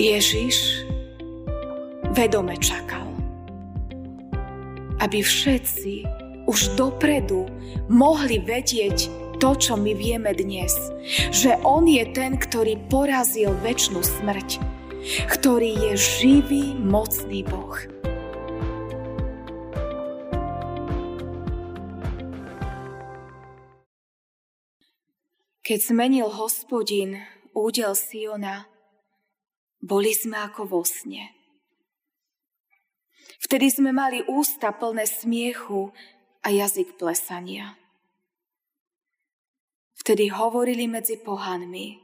Ježiš vedome čakal, aby všetci už dopredu mohli vedieť to, čo my vieme dnes. Že On je ten, ktorý porazil väčšinu smrť, ktorý je živý, mocný Boh. Keď zmenil hospodin údel Siona, boli sme ako vo sne. Vtedy sme mali ústa plné smiechu a jazyk plesania. Vtedy hovorili medzi pohanmi,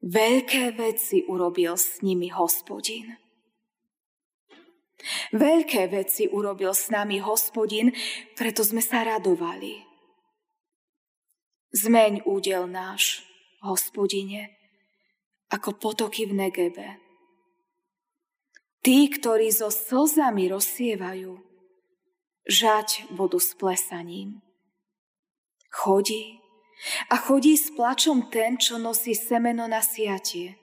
veľké veci urobil s nimi hospodin. Veľké veci urobil s nami hospodin, preto sme sa radovali. Zmeň údel náš, hospodine, ako potoky v Negebe. Tí, ktorí so slzami rozsievajú, žať vodu s plesaním. Chodí a chodí s plačom ten, čo nosí semeno na siatie.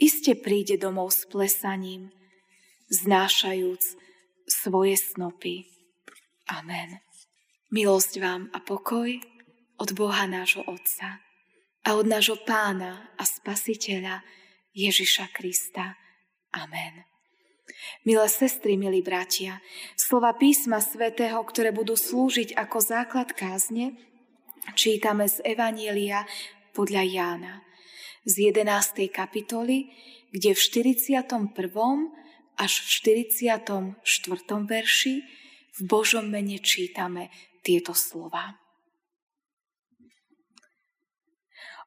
Iste príde domov s plesaním, znášajúc svoje snopy. Amen. Milosť vám a pokoj od Boha nášho Otca a od nášho Pána a Spasiteľa Ježiša Krista. Amen. Milé sestry, milí bratia, slova písma svätého, ktoré budú slúžiť ako základ kázne, čítame z Evanielia podľa Jána z 11. kapitoly, kde v 41. až v 44. verši v Božom mene čítame tieto slova.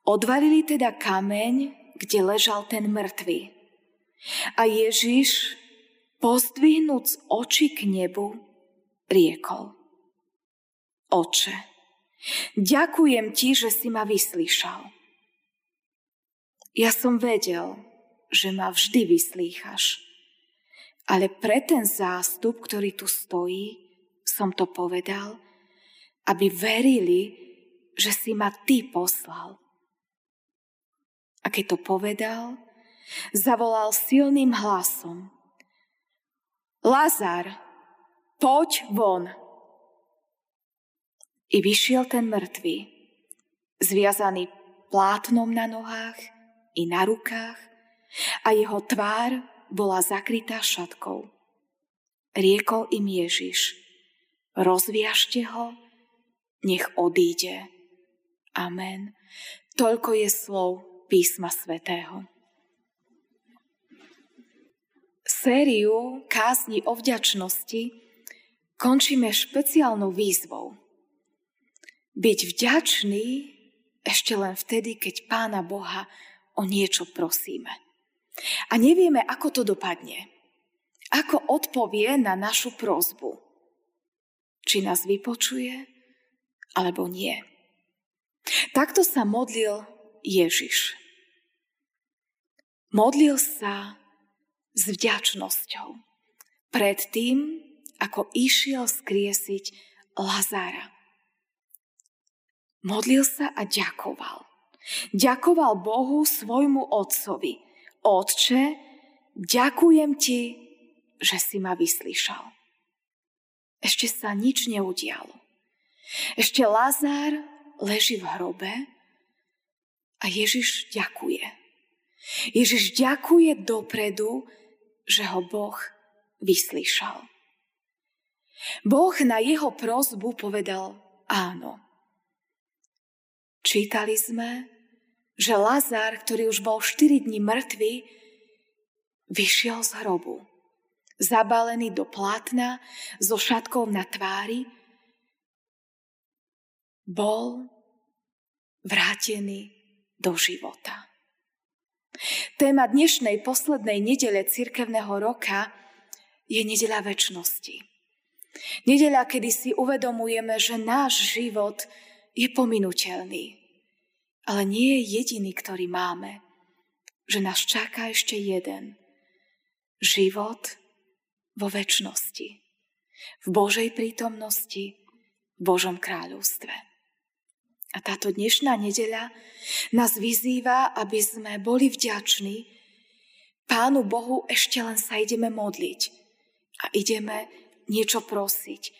Odvalili teda kameň, kde ležal ten mŕtvy. A Ježiš pozdvihnúc oči k nebu, riekol. Oče, ďakujem ti, že si ma vyslýšal. Ja som vedel, že ma vždy vyslýchaš, ale pre ten zástup, ktorý tu stojí, som to povedal, aby verili, že si ma ty poslal. A keď to povedal, zavolal silným hlasom. Lazar, poď von. I vyšiel ten mŕtvý, zviazaný plátnom na nohách i na rukách a jeho tvár bola zakrytá šatkou. Riekol im Ježiš, rozviažte ho, nech odíde. Amen. Toľko je slov písma svätého. Sériu kázni o vďačnosti končíme špeciálnou výzvou. Byť vďačný ešte len vtedy, keď Pána Boha o niečo prosíme. A nevieme, ako to dopadne. Ako odpovie na našu prozbu. Či nás vypočuje, alebo nie. Takto sa modlil Ježiš. Modlil sa s vďačnosťou. Pred tým, ako išiel skriesiť Lazára. Modlil sa a ďakoval. Ďakoval Bohu svojmu otcovi. Otče, ďakujem ti, že si ma vyslyšal. Ešte sa nič neudialo. Ešte Lazár leží v hrobe a Ježiš ďakuje. Ježiš ďakuje dopredu, že ho Boh vyslyšal. Boh na jeho prozbu povedal áno. Čítali sme, že Lazár, ktorý už bol 4 dní mŕtvy, vyšiel z hrobu, zabalený do plátna, so šatkou na tvári, bol vrátený do života. Téma dnešnej poslednej nedele cirkevného roka je nedeľa väčšnosti. Nedeľa, kedy si uvedomujeme, že náš život je pominuteľný, ale nie je jediný, ktorý máme. Že nás čaká ešte jeden. Život vo väčšnosti. V Božej prítomnosti, v Božom kráľovstve. A táto dnešná nedeľa nás vyzýva, aby sme boli vďační Pánu Bohu ešte len sa ideme modliť a ideme niečo prosiť.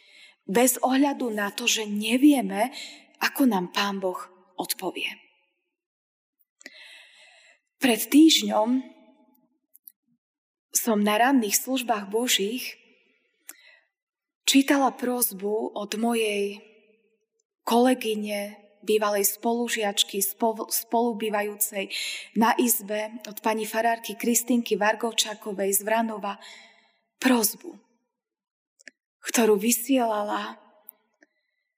Bez ohľadu na to, že nevieme, ako nám Pán Boh odpovie. Pred týždňom som na ranných službách Božích čítala prozbu od mojej kolegyne, bývalej spolužiačky, spolubývajúcej na izbe od pani farárky Kristinky Vargovčákovej z Vranova prozbu, ktorú vysielala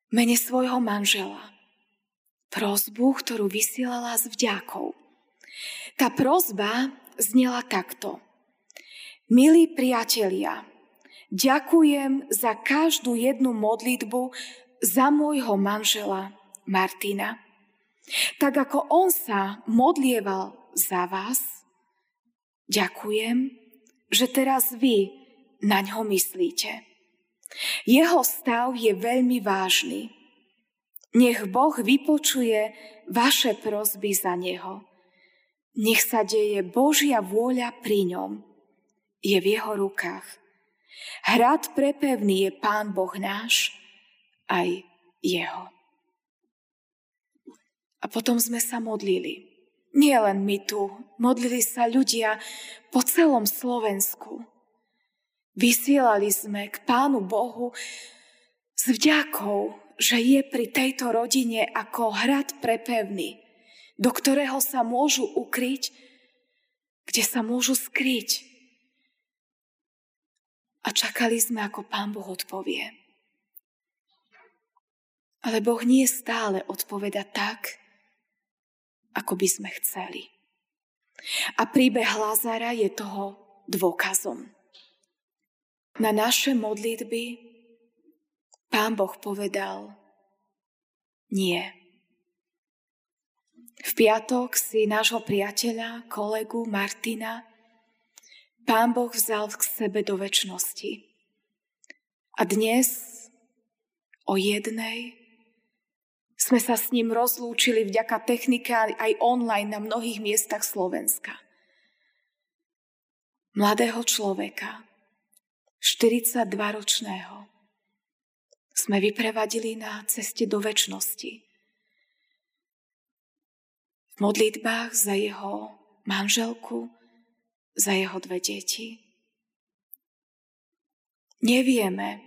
mene svojho manžela. Prozbu, ktorú vysielala s vďakou. Tá prozba znela takto. Milí priatelia, ďakujem za každú jednu modlitbu za môjho manžela Martina. Tak ako on sa modlieval za vás, ďakujem, že teraz vy na ňo myslíte. Jeho stav je veľmi vážny. Nech Boh vypočuje vaše prozby za neho. Nech sa deje Božia vôľa pri ňom. Je v jeho rukách. Hrad prepevný je Pán Boh náš, aj jeho. A potom sme sa modlili. Nie len my tu, modlili sa ľudia po celom Slovensku. Vysielali sme k Pánu Bohu s vďakou, že je pri tejto rodine ako hrad prepevný, do ktorého sa môžu ukryť, kde sa môžu skryť. A čakali sme, ako Pán Boh odpovie. Ale Boh nie stále odpoveda tak, ako by sme chceli. A príbeh Lazara je toho dôkazom. Na naše modlitby Pán Boh povedal nie. V piatok si nášho priateľa, kolegu Martina, Pán Boh vzal k sebe do väčšnosti. A dnes o jednej sme sa s ním rozlúčili vďaka technike aj online na mnohých miestach Slovenska. Mladého človeka, 42-ročného sme vyprevadili na ceste do väčšnosti. V modlitbách za jeho manželku, za jeho dve deti. Nevieme,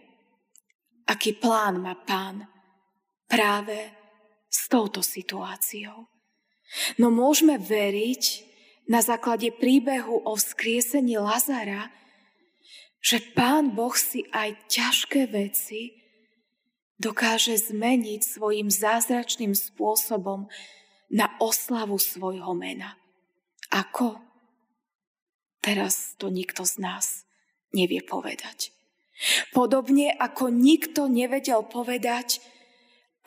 aký plán má pán práve s touto situáciou. No môžeme veriť na základe príbehu o vzkriesení Lazara, že Pán Boh si aj ťažké veci dokáže zmeniť svojim zázračným spôsobom na oslavu svojho mena. Ako? Teraz to nikto z nás nevie povedať. Podobne ako nikto nevedel povedať,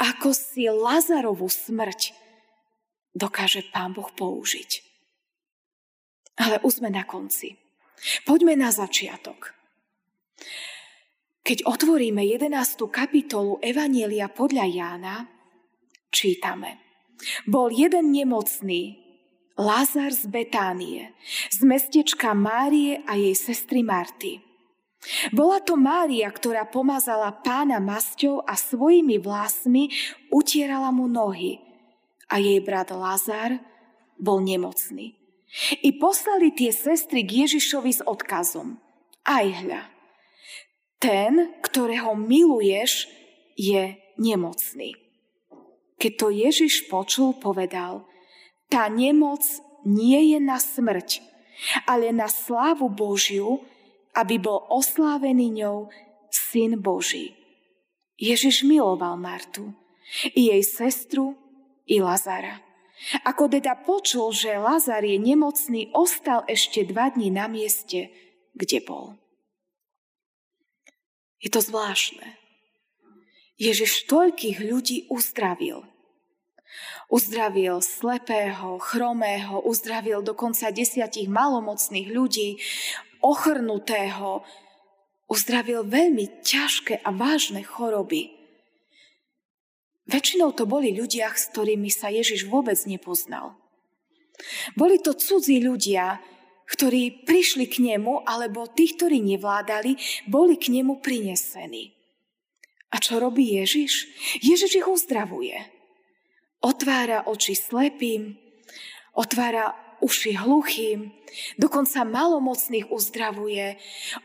ako si Lazarovú smrť dokáže Pán Boh použiť. Ale už sme na konci. Poďme na začiatok. Keď otvoríme 11. kapitolu Evanielia podľa Jána, čítame. Bol jeden nemocný, Lázar z Betánie, z mestečka Márie a jej sestry Marty. Bola to Mária, ktorá pomazala pána masťou a svojimi vlásmi utierala mu nohy. A jej brat Lázar bol nemocný. I poslali tie sestry k Ježišovi s odkazom. Aj hľa, ten, ktorého miluješ, je nemocný. Keď to Ježiš počul, povedal, tá nemoc nie je na smrť, ale na slávu Božiu, aby bol oslávený ňou Syn Boží. Ježiš miloval Martu, i jej sestru, i Lazara. Ako teda počul, že Lazar je nemocný, ostal ešte dva dní na mieste, kde bol. Je to zvláštne. Ježiš toľkých ľudí uzdravil. Uzdravil slepého, chromého, uzdravil dokonca desiatich malomocných ľudí, ochrnutého, uzdravil veľmi ťažké a vážne choroby. Väčšinou to boli ľudia, s ktorými sa Ježiš vôbec nepoznal. Boli to cudzí ľudia, ktorí prišli k nemu, alebo tí, ktorí nevládali, boli k nemu prinesení. A čo robí Ježiš? Ježiš ich uzdravuje. Otvára oči slepým, otvára uši hluchým, dokonca malomocných uzdravuje,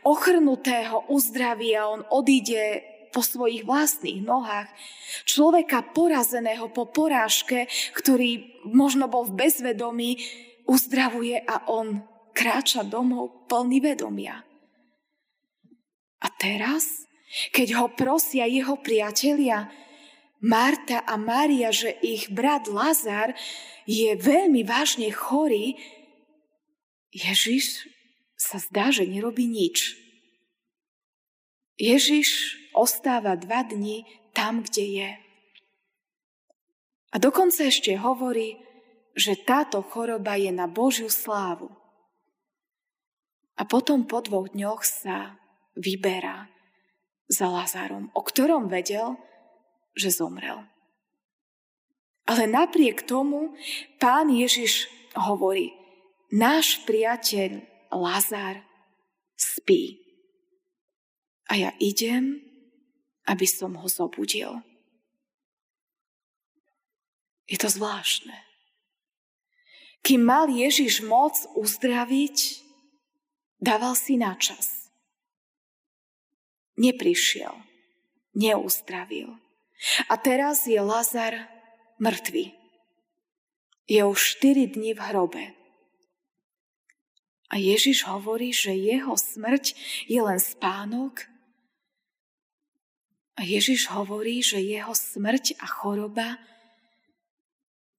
ochrnutého uzdraví a on odíde po svojich vlastných nohách. Človeka porazeného po porážke, ktorý možno bol v bezvedomí, uzdravuje a on kráča domov plný vedomia. A teraz, keď ho prosia jeho priatelia, Marta a Mária, že ich brat Lazar je veľmi vážne chorý, Ježiš sa zdá, že nerobí nič. Ježiš ostáva dva dni tam, kde je. A dokonca ešte hovorí, že táto choroba je na Božiu slávu. A potom po dvoch dňoch sa vyberá za Lazárom, o ktorom vedel, že zomrel. Ale napriek tomu pán Ježiš hovorí, náš priateľ Lazár spí. A ja idem, aby som ho zobudil. Je to zvláštne. Kým mal Ježiš moc uzdraviť, dával si na čas. Neprišiel, neuzdravil. A teraz je Lazar mŕtvy. Je už 4 dní v hrobe. A Ježiš hovorí, že jeho smrť je len spánok. A Ježiš hovorí, že jeho smrť a choroba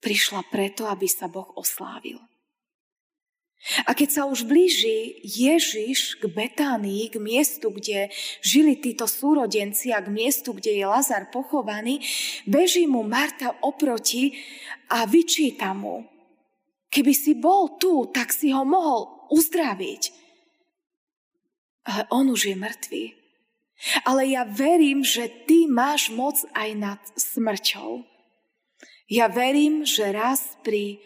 prišla preto, aby sa Boh oslávil. A keď sa už blíži Ježiš k Betánii, k miestu, kde žili títo súrodenci a k miestu, kde je Lazar pochovaný, beží mu Marta oproti a vyčíta mu. Keby si bol tu, tak si ho mohol uzdraviť. Ale on už je mŕtvý. Ale ja verím, že ty máš moc aj nad smrťou. Ja verím, že raz pri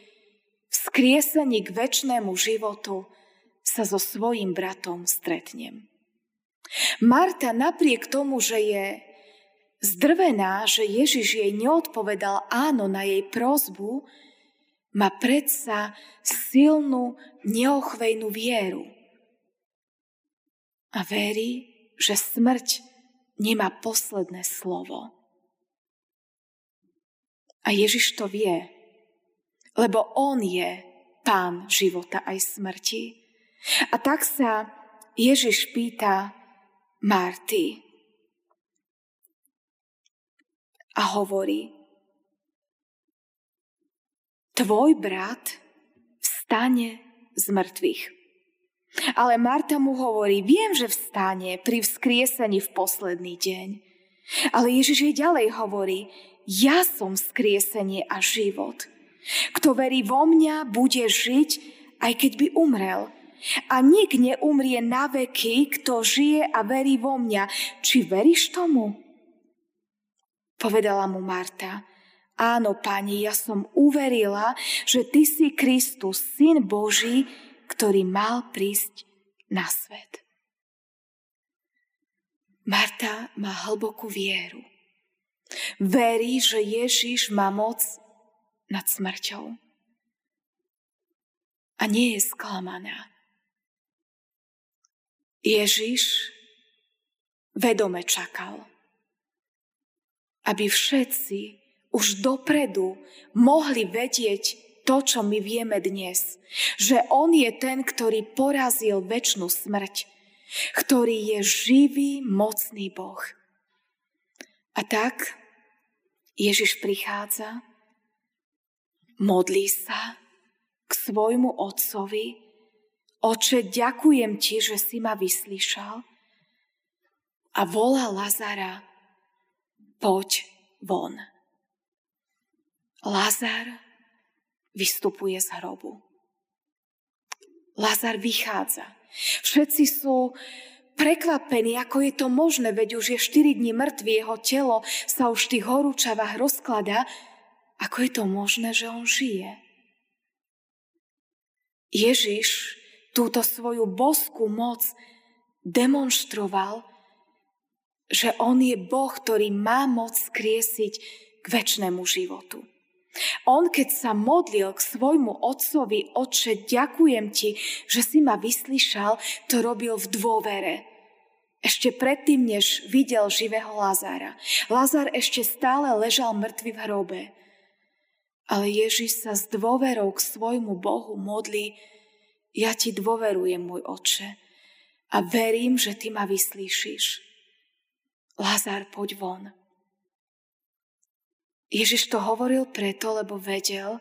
vzkriesení k väčšnému životu sa so svojim bratom stretnem. Marta napriek tomu, že je zdrvená, že Ježiš jej neodpovedal áno na jej prozbu, má predsa silnú, neochvejnú vieru. A verí, že smrť nemá posledné slovo. A Ježiš to vie lebo On je Pán života aj smrti. A tak sa Ježiš pýta Marty a hovorí, tvoj brat vstane z mŕtvych. Ale Marta mu hovorí, viem, že vstane pri vzkriesení v posledný deň. Ale Ježiš jej ďalej hovorí, ja som vzkriesenie a život. Kto verí vo mňa, bude žiť, aj keď by umrel. A nik neumrie na veky, kto žije a verí vo mňa. Či veríš tomu? Povedala mu Marta, áno, pani, ja som uverila, že ty si Kristus, syn Boží, ktorý mal prísť na svet. Marta má hlbokú vieru. Verí, že Ježiš má moc nad smrťou. A nie je sklamaná. Ježiš vedome čakal, aby všetci už dopredu mohli vedieť to, čo my vieme dnes. Že On je ten, ktorý porazil väčšinu smrť, ktorý je živý, mocný Boh. A tak Ježiš prichádza Modlí sa k svojmu otcovi. Oče, ďakujem ti, že si ma vyslyšal. A volá Lazara, poď von. Lazar vystupuje z hrobu. Lazar vychádza. Všetci sú prekvapení, ako je to možné, veď už je 4 dní mŕtvy, jeho telo sa už v tých horúčavách rozklada ako je to možné, že on žije? Ježiš túto svoju boskú moc demonstroval, že on je Boh, ktorý má moc skriesiť k väčšnému životu. On, keď sa modlil k svojmu otcovi, oče, ďakujem ti, že si ma vyslyšal, to robil v dôvere. Ešte predtým, než videl živého Lazára. Lazár ešte stále ležal mŕtvy v hrobe. Ale Ježiš sa s dôverou k svojmu Bohu modlí, ja ti dôverujem, môj oče, a verím, že ty ma vyslíšiš. Lazár, poď von. Ježiš to hovoril preto, lebo vedel,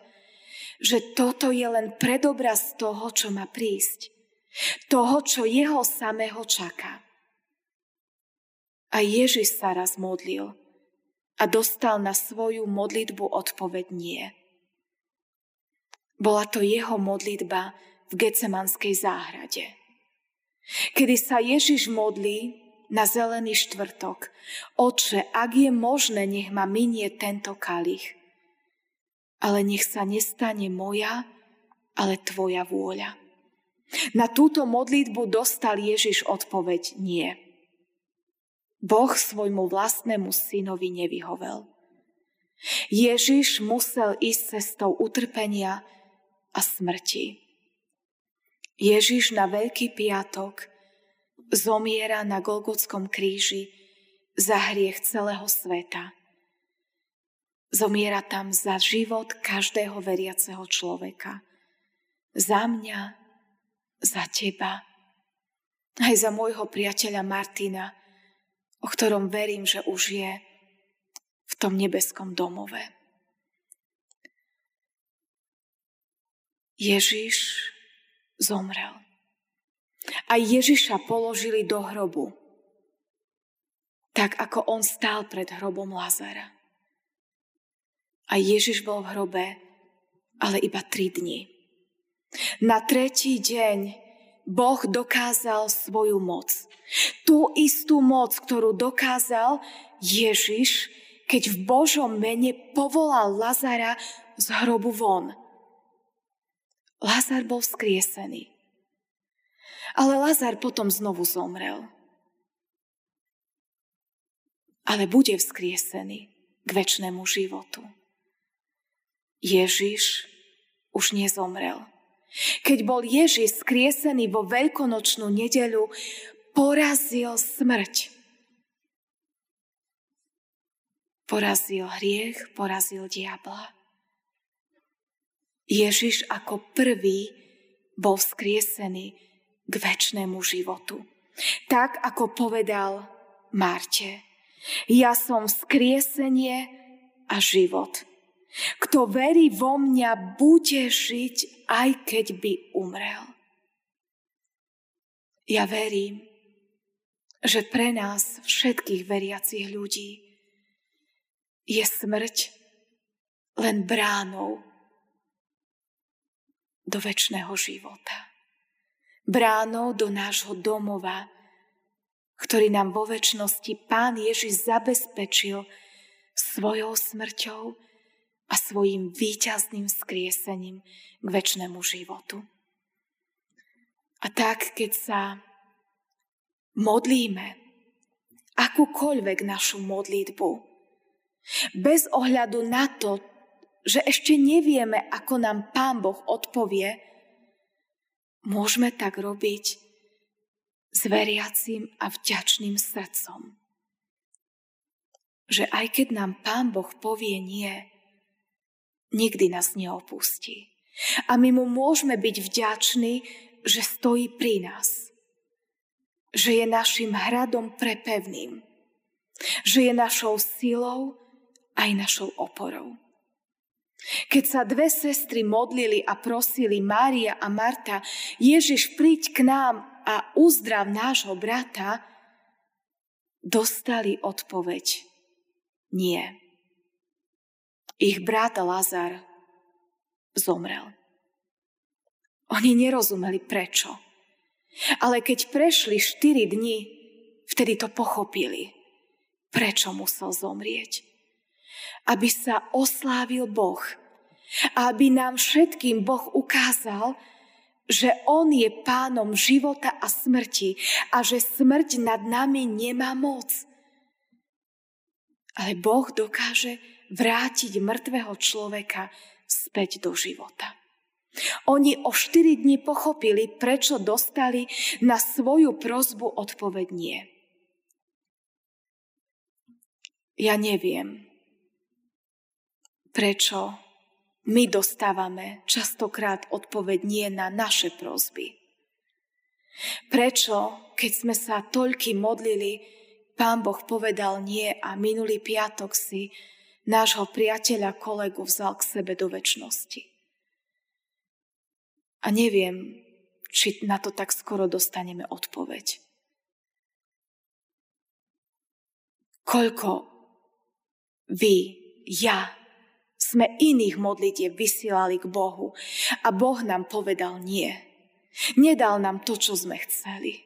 že toto je len predobraz toho, čo má prísť. Toho, čo jeho samého čaká. A Ježiš sa raz modlil a dostal na svoju modlitbu odpoveď nie. Bola to jeho modlitba v Gecemanskej záhrade. Kedy sa Ježiš modlí, na zelený štvrtok. Oče, ak je možné, nech ma minie tento kalich. Ale nech sa nestane moja, ale tvoja vôľa. Na túto modlitbu dostal Ježiš odpoveď nie. Boh svojmu vlastnému synovi nevyhovel. Ježiš musel ísť cestou utrpenia a smrti. Ježiš na Veľký piatok zomiera na Golgotskom kríži za hriech celého sveta. Zomiera tam za život každého veriaceho človeka. Za mňa, za teba, aj za môjho priateľa Martina, o ktorom verím, že už je v tom nebeskom domove. Ježiš zomrel. A Ježiša položili do hrobu, tak ako on stál pred hrobom Lazara. A Ježiš bol v hrobe, ale iba tri dni. Na tretí deň Boh dokázal svoju moc. Tú istú moc, ktorú dokázal Ježiš, keď v Božom mene povolal Lazara z hrobu von. Lazar bol vzkriesený. Ale Lazar potom znovu zomrel. Ale bude vzkriesený k väčšnému životu. Ježiš už nezomrel. Keď bol Ježiš skriesený vo veľkonočnú nedeľu, porazil smrť. Porazil hriech, porazil diabla. Ježiš ako prvý bol vzkriesený k väčšnému životu. Tak, ako povedal Márte, ja som skriesenie a život. Kto verí vo mňa, bude žiť, aj keď by umrel. Ja verím, že pre nás, všetkých veriacich ľudí, je smrť len bránou do väčšného života bránou do nášho domova, ktorý nám vo väčšnosti Pán Ježiš zabezpečil svojou smrťou a svojim výťazným skriesením k väčšnému životu. A tak, keď sa modlíme, akúkoľvek našu modlitbu, bez ohľadu na to, že ešte nevieme, ako nám Pán Boh odpovie, Môžeme tak robiť s veriacím a vďačným srdcom. Že aj keď nám Pán Boh povie nie, nikdy nás neopustí. A my mu môžeme byť vďační, že stojí pri nás. Že je našim hradom prepevným. Že je našou silou aj našou oporou. Keď sa dve sestry modlili a prosili Mária a Marta, Ježiš príď k nám a uzdrav nášho brata, dostali odpoveď nie. Ich brat Lazar zomrel. Oni nerozumeli prečo. Ale keď prešli štyri dni, vtedy to pochopili, prečo musel zomrieť aby sa oslávil Boh. Aby nám všetkým Boh ukázal, že On je pánom života a smrti a že smrť nad nami nemá moc. Ale Boh dokáže vrátiť mŕtvého človeka späť do života. Oni o 4 dní pochopili, prečo dostali na svoju prozbu odpoveď nie. Ja neviem, prečo my dostávame častokrát odpoveď nie na naše prozby. Prečo, keď sme sa toľky modlili, pán Boh povedal nie a minulý piatok si nášho priateľa, kolegu vzal k sebe do väčšnosti. A neviem, či na to tak skoro dostaneme odpoveď. Koľko vy, ja, sme iných modlitieb vysielali k Bohu a Boh nám povedal nie. Nedal nám to, čo sme chceli.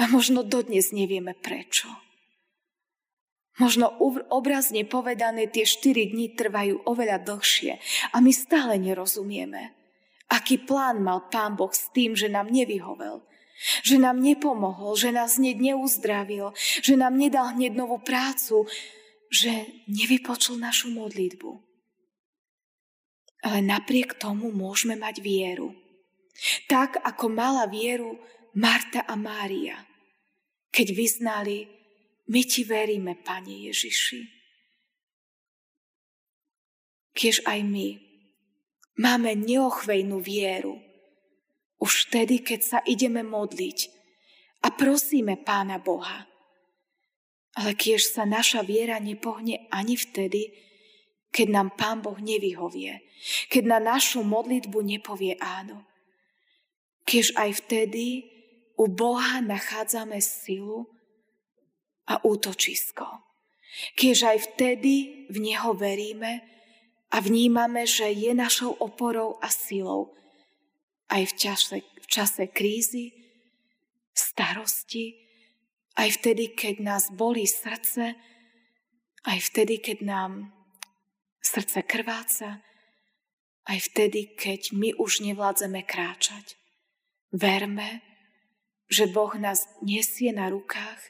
A možno dodnes nevieme prečo. Možno obrazne povedané tie 4 dní trvajú oveľa dlhšie a my stále nerozumieme. Aký plán mal Pán Boh s tým, že nám nevyhovel, že nám nepomohol, že nás hneď neuzdravil, že nám nedal hneď novú prácu, že nevypočul našu modlitbu. Ale napriek tomu môžeme mať vieru. Tak, ako mala vieru Marta a Mária, keď vyznali, my ti veríme, Pane Ježiši. Kiež aj my Máme neochvejnú vieru. Už vtedy, keď sa ideme modliť a prosíme Pána Boha. Ale kiež sa naša viera nepohne ani vtedy, keď nám Pán Boh nevyhovie, keď na našu modlitbu nepovie áno. Kiež aj vtedy u Boha nachádzame silu a útočisko. Kiež aj vtedy v Neho veríme, a vnímame, že je našou oporou a silou aj v čase, v čase krízy, starosti, aj vtedy, keď nás bolí srdce, aj vtedy, keď nám srdce krváca, aj vtedy, keď my už nevládzeme kráčať. Verme, že Boh nás nesie na rukách,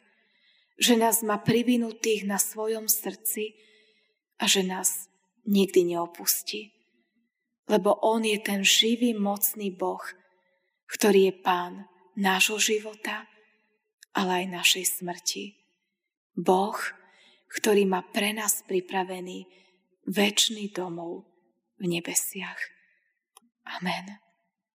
že nás má privinutých na svojom srdci a že nás nikdy neopustí. Lebo On je ten živý, mocný Boh, ktorý je Pán nášho života, ale aj našej smrti. Boh, ktorý má pre nás pripravený väčší domov v nebesiach. Amen.